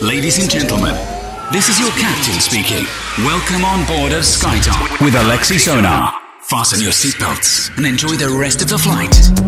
Ladies and gentlemen, this is your captain speaking. Welcome on board of SkyTalk with Alexi Sonar. Fasten your seatbelts and enjoy the rest of the flight.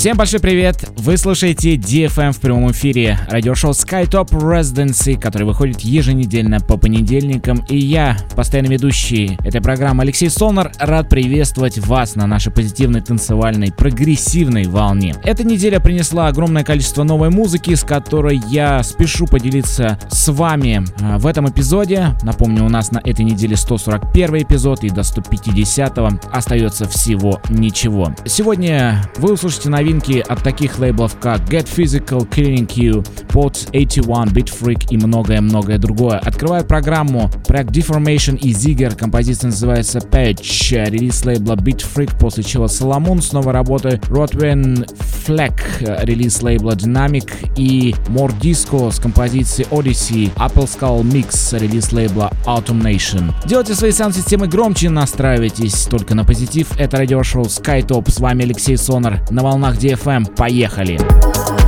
Всем большой привет! Вы слушаете DFM в прямом эфире радиошоу SkyTop Residency, который выходит еженедельно по понедельникам. И я, постоянный ведущий этой программы Алексей Сонар, рад приветствовать вас на нашей позитивной танцевальной прогрессивной волне. Эта неделя принесла огромное количество новой музыки, с которой я спешу поделиться с вами а, в этом эпизоде. Напомню, у нас на этой неделе 141 эпизод и до 150 остается всего ничего. Сегодня вы услышите новинки от таких лейблов, как Get Physical, Killing You, Pods 81, Beat Freak и многое-многое другое. Открывает программу проект Deformation и Zigger, композиция называется Patch, релиз лейбла Beat Freak, после чего Соломон снова работает Rodwin Fleck, релиз лейбла Dynamic и More Disco с композицией Odyssey, Apple Skull Mix, релиз лейбла Autumn Nation. Делайте свои саунд-системы громче, настраивайтесь только на позитив. Это радиошоу SkyTop, с вами Алексей Сонар на волнах DFM. Поехали! Сахалин.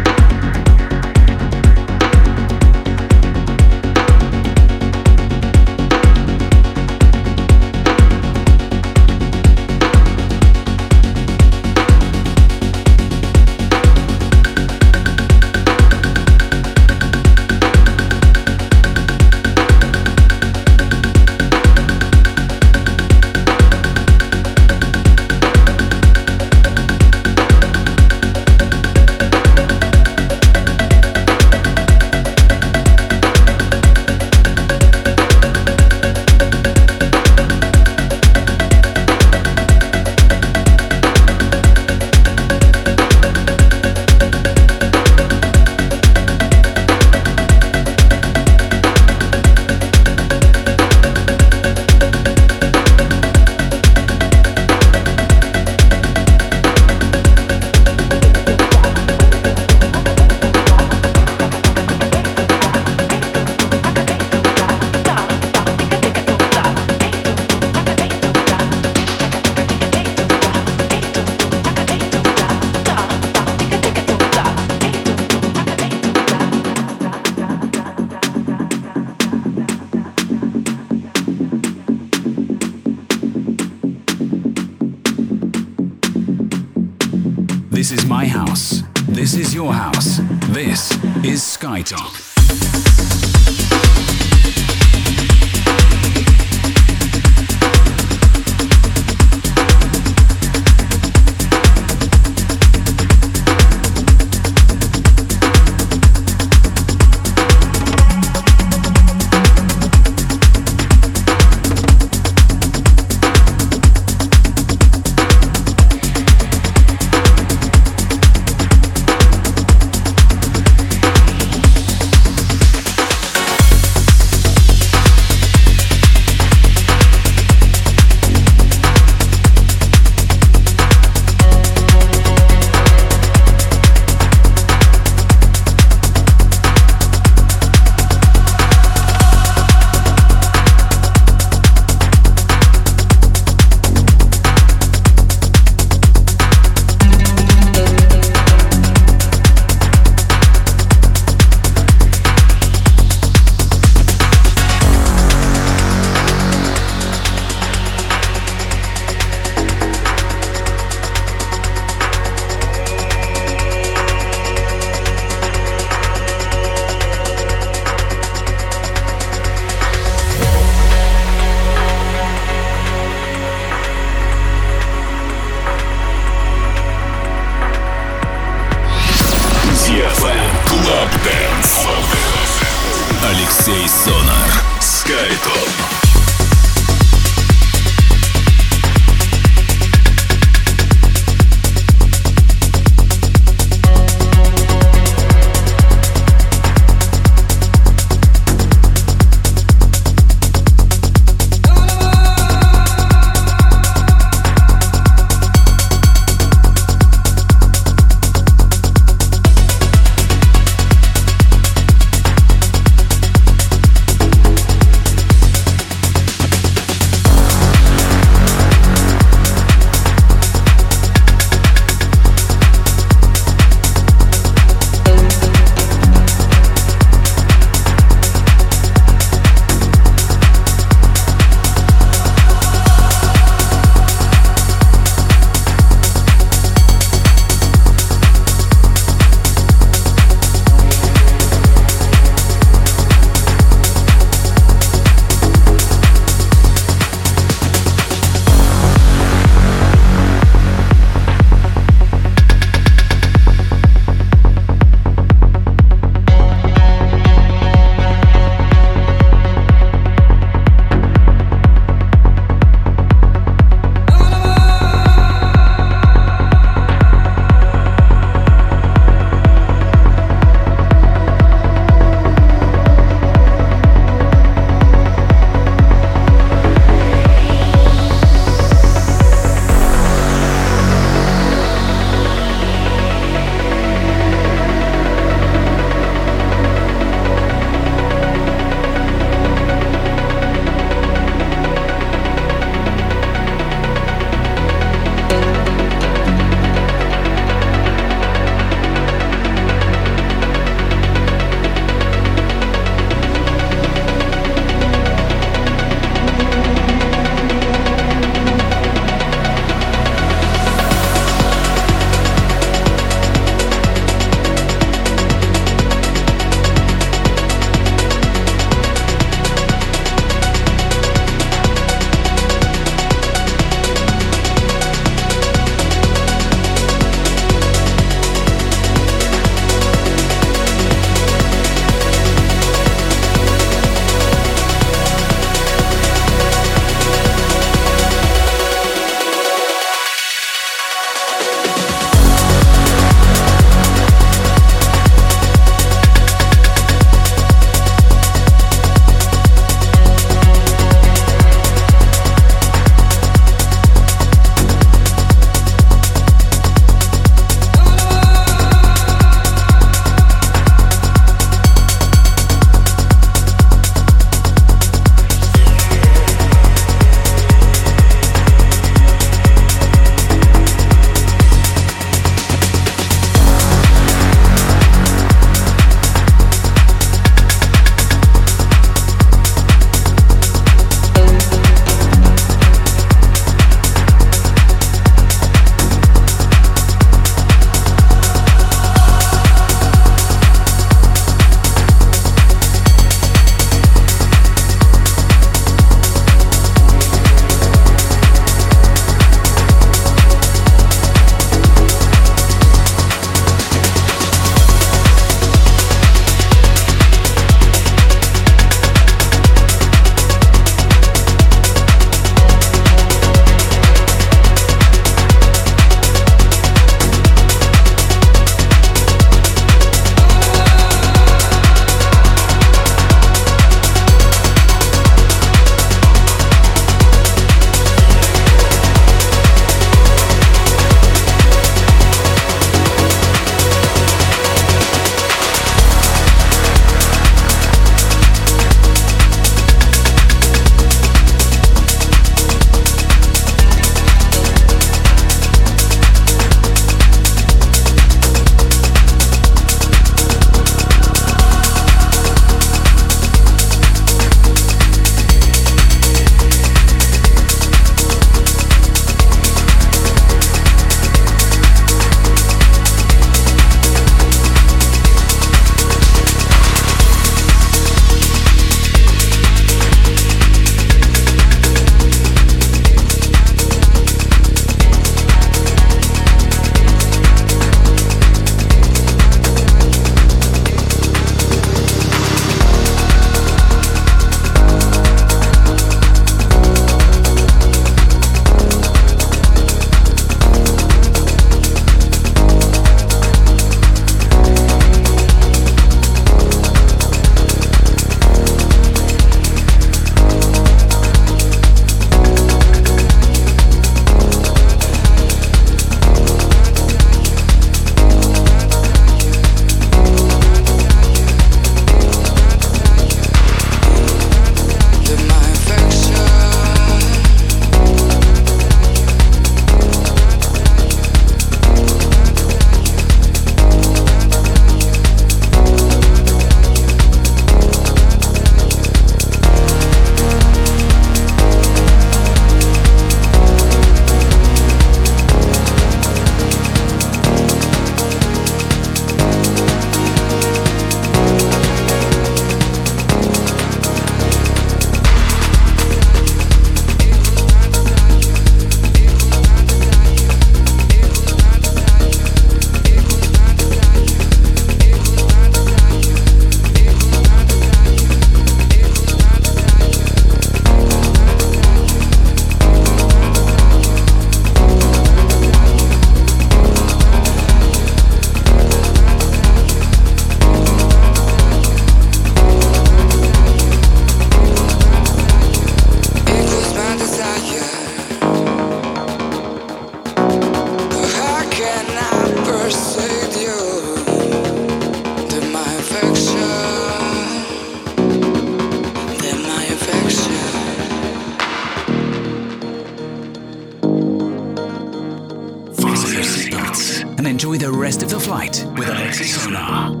Rest of the flight with Alexi Sonar.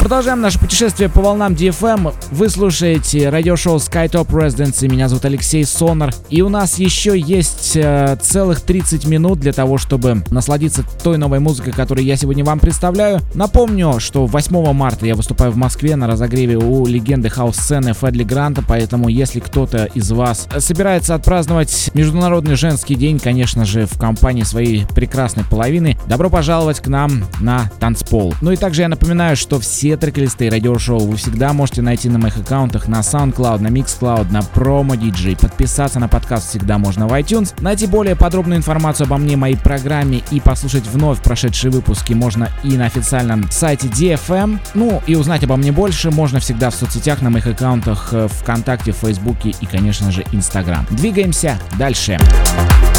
Продолжаем наше путешествие по волнам DFM. Вы слушаете радиошоу SkyTop Residency. Меня зовут Алексей Сонар. И у нас еще есть э, целых 30 минут для того, чтобы насладиться той новой музыкой, которую я сегодня вам представляю. Напомню, что 8 марта я выступаю в Москве на разогреве у легенды хаус-сцены Федли Гранта, поэтому если кто-то из вас собирается отпраздновать Международный женский день, конечно же, в компании своей прекрасной половины, добро пожаловать к нам на танцпол. Ну и также я напоминаю, что все трек-листы радиошоу вы всегда можете найти на моих аккаунтах на SoundCloud, на Mixcloud, на Promo DJ. Подписаться на подкаст всегда можно в iTunes. Найти более подробную информацию обо мне, моей программе и послушать вновь прошедшие выпуски можно и на официальном сайте DFM. Ну и узнать обо мне больше можно всегда в соцсетях на моих аккаунтах э, ВКонтакте, Фейсбуке и, конечно же, Инстаграм. Двигаемся дальше. Дальше.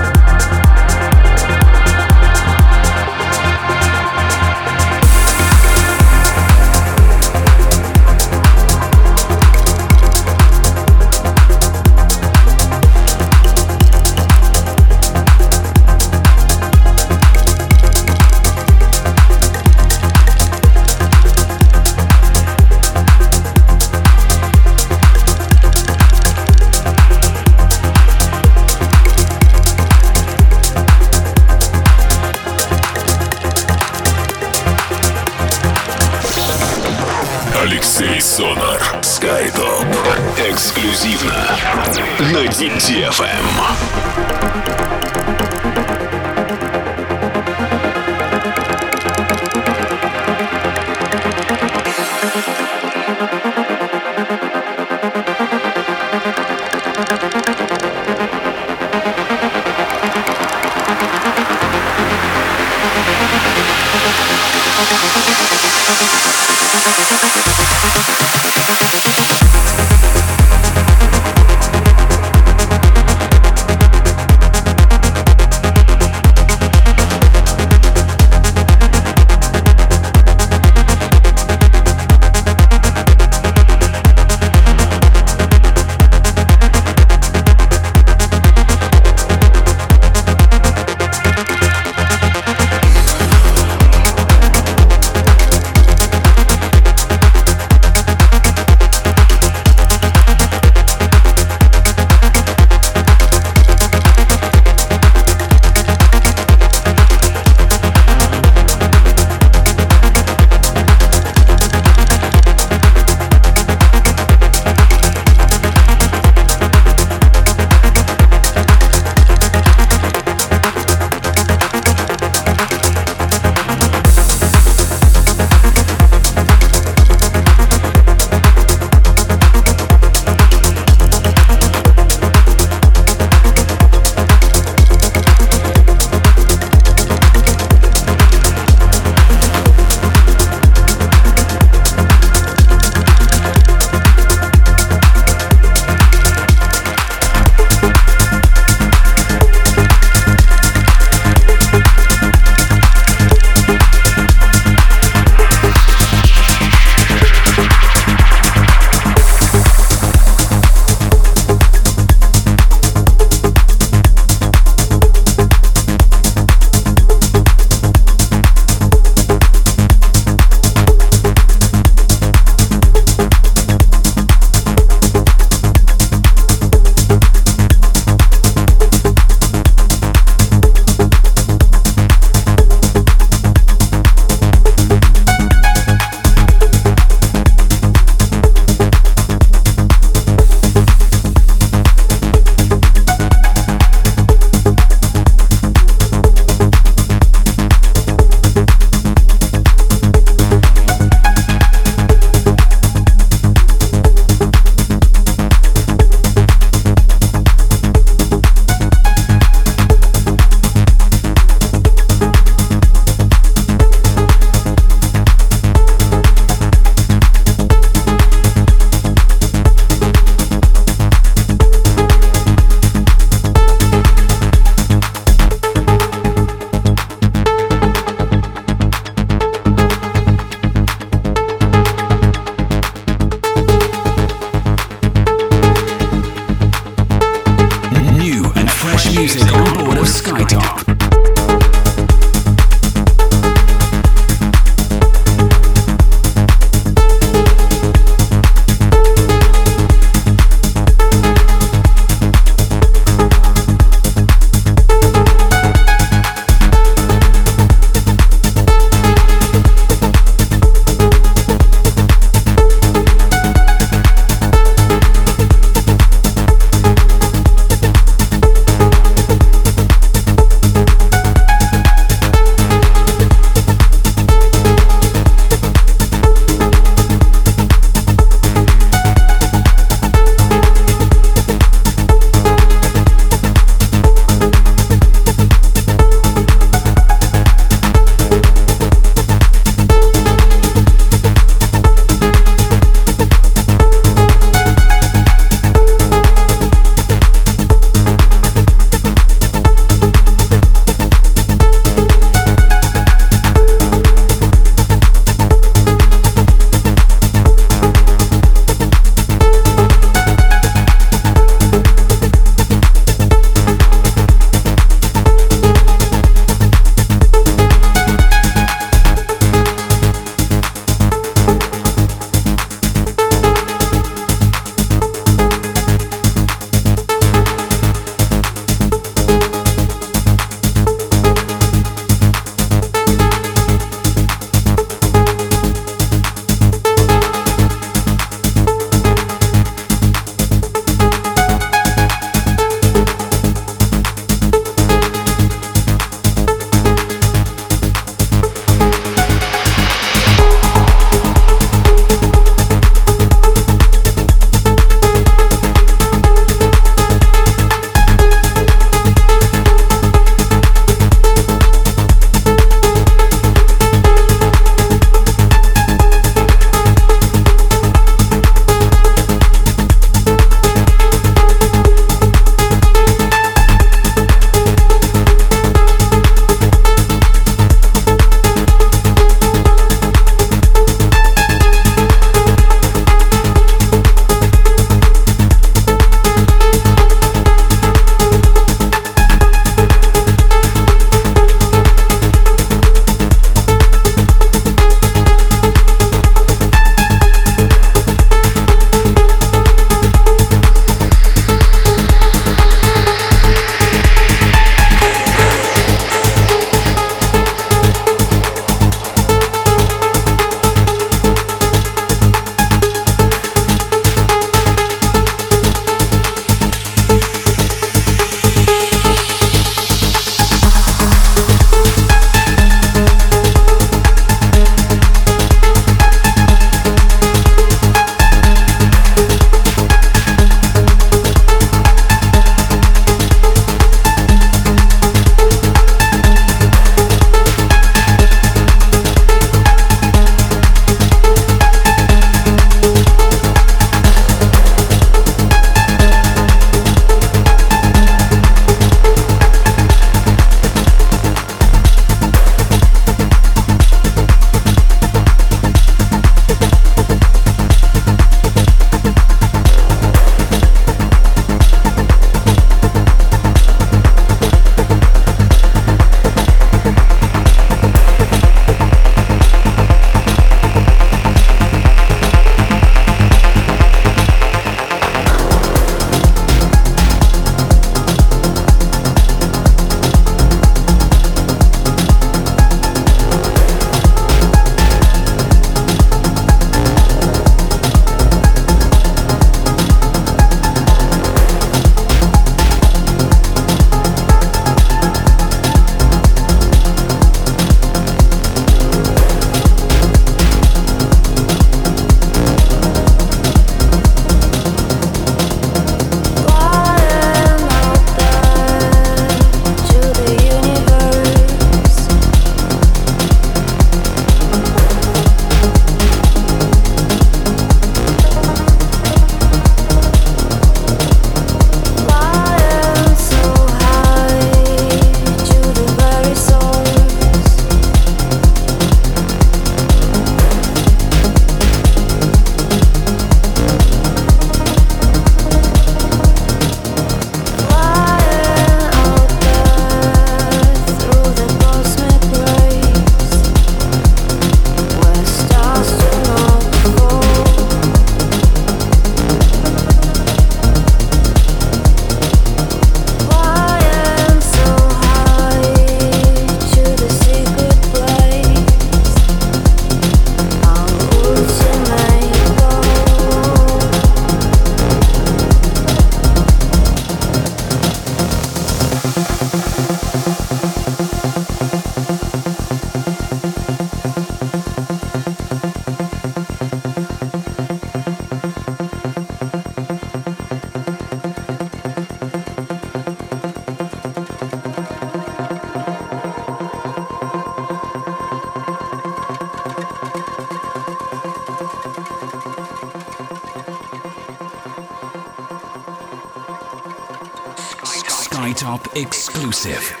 Exclusive.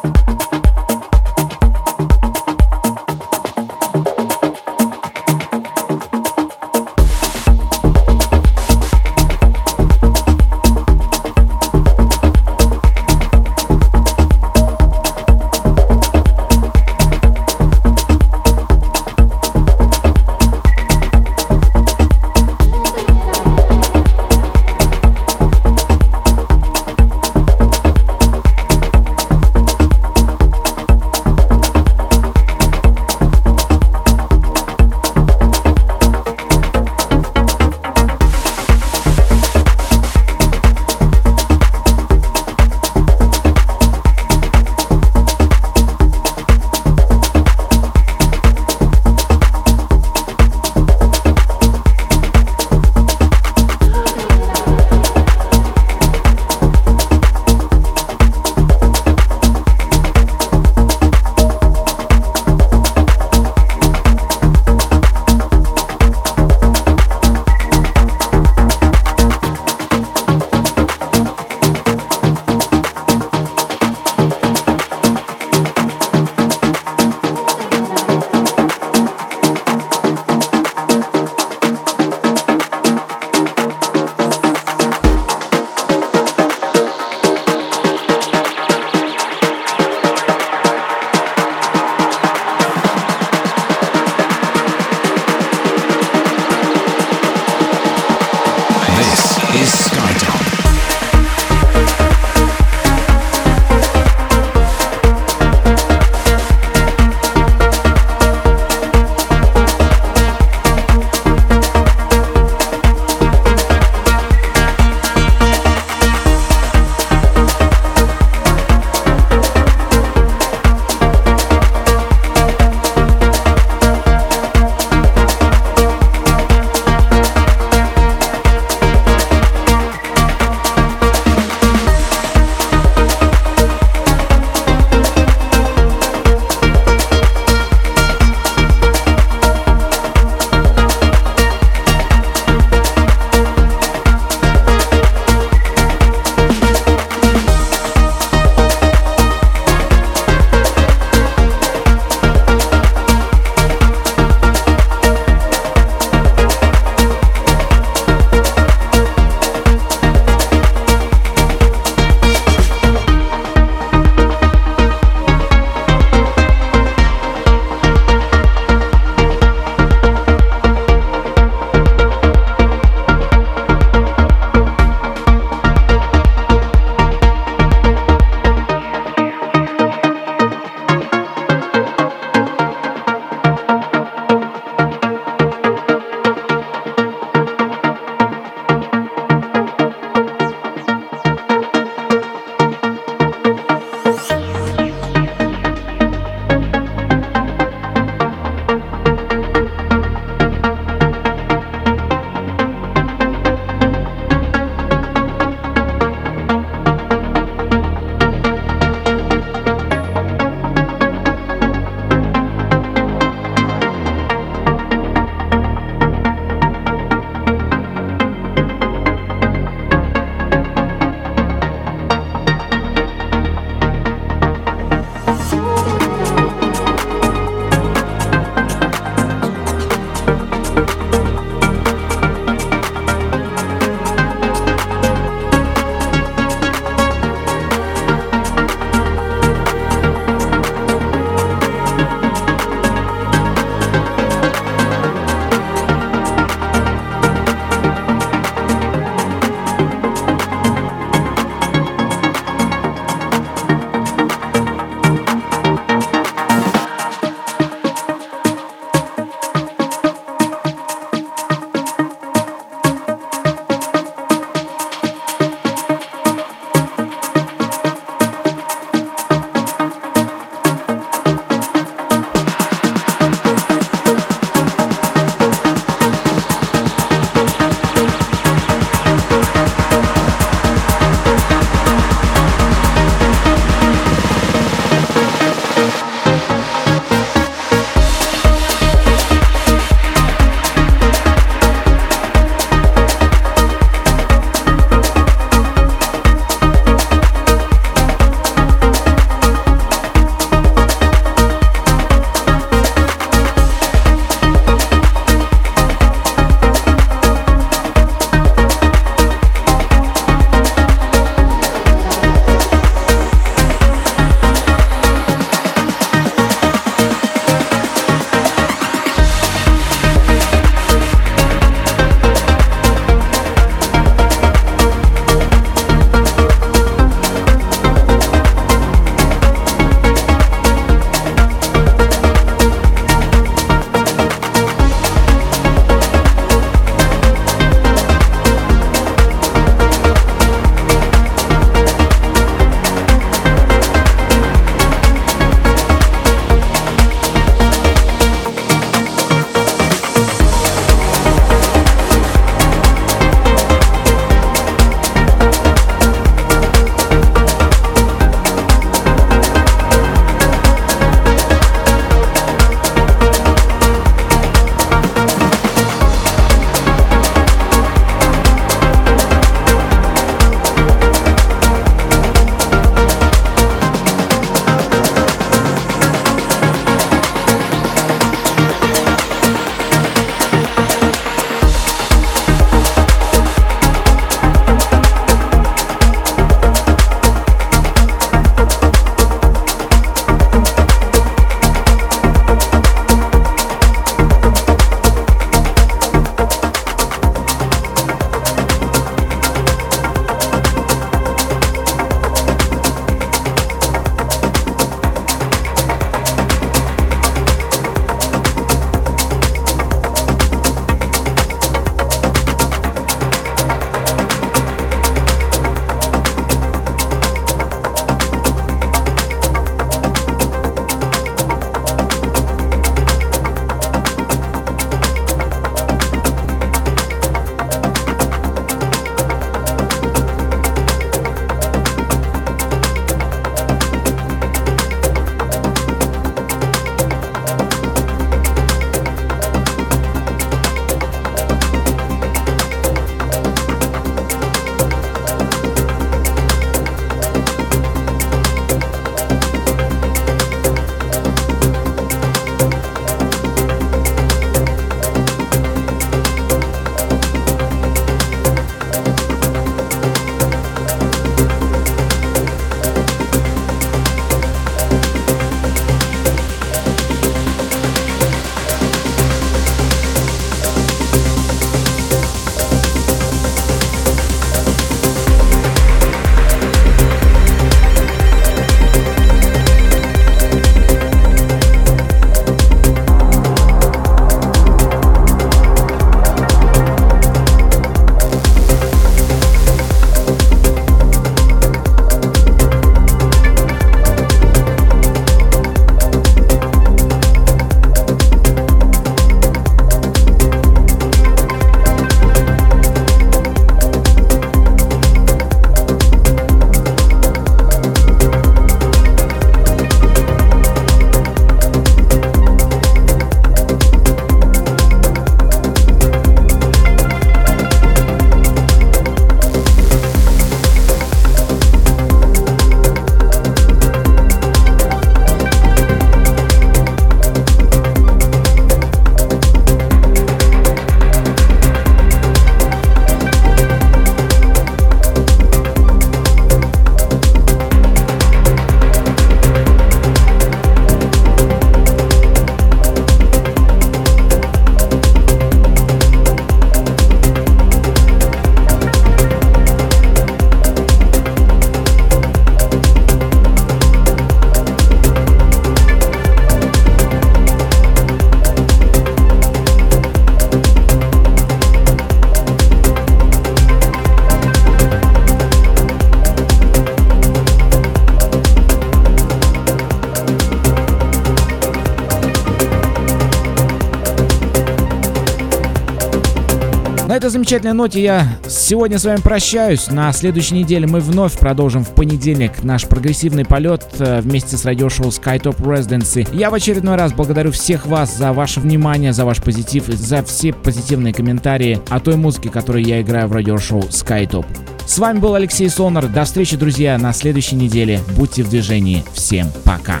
Замечательной ноте я сегодня с вами прощаюсь. На следующей неделе мы вновь продолжим в понедельник наш прогрессивный полет э, вместе с радиошоу SkyTop Residency. Я в очередной раз благодарю всех вас за ваше внимание, за ваш позитив и за все позитивные комментарии о той музыке, которую я играю в радиошоу SkyTop. С вами был Алексей Сонар. До встречи, друзья, на следующей неделе. Будьте в движении. Всем пока.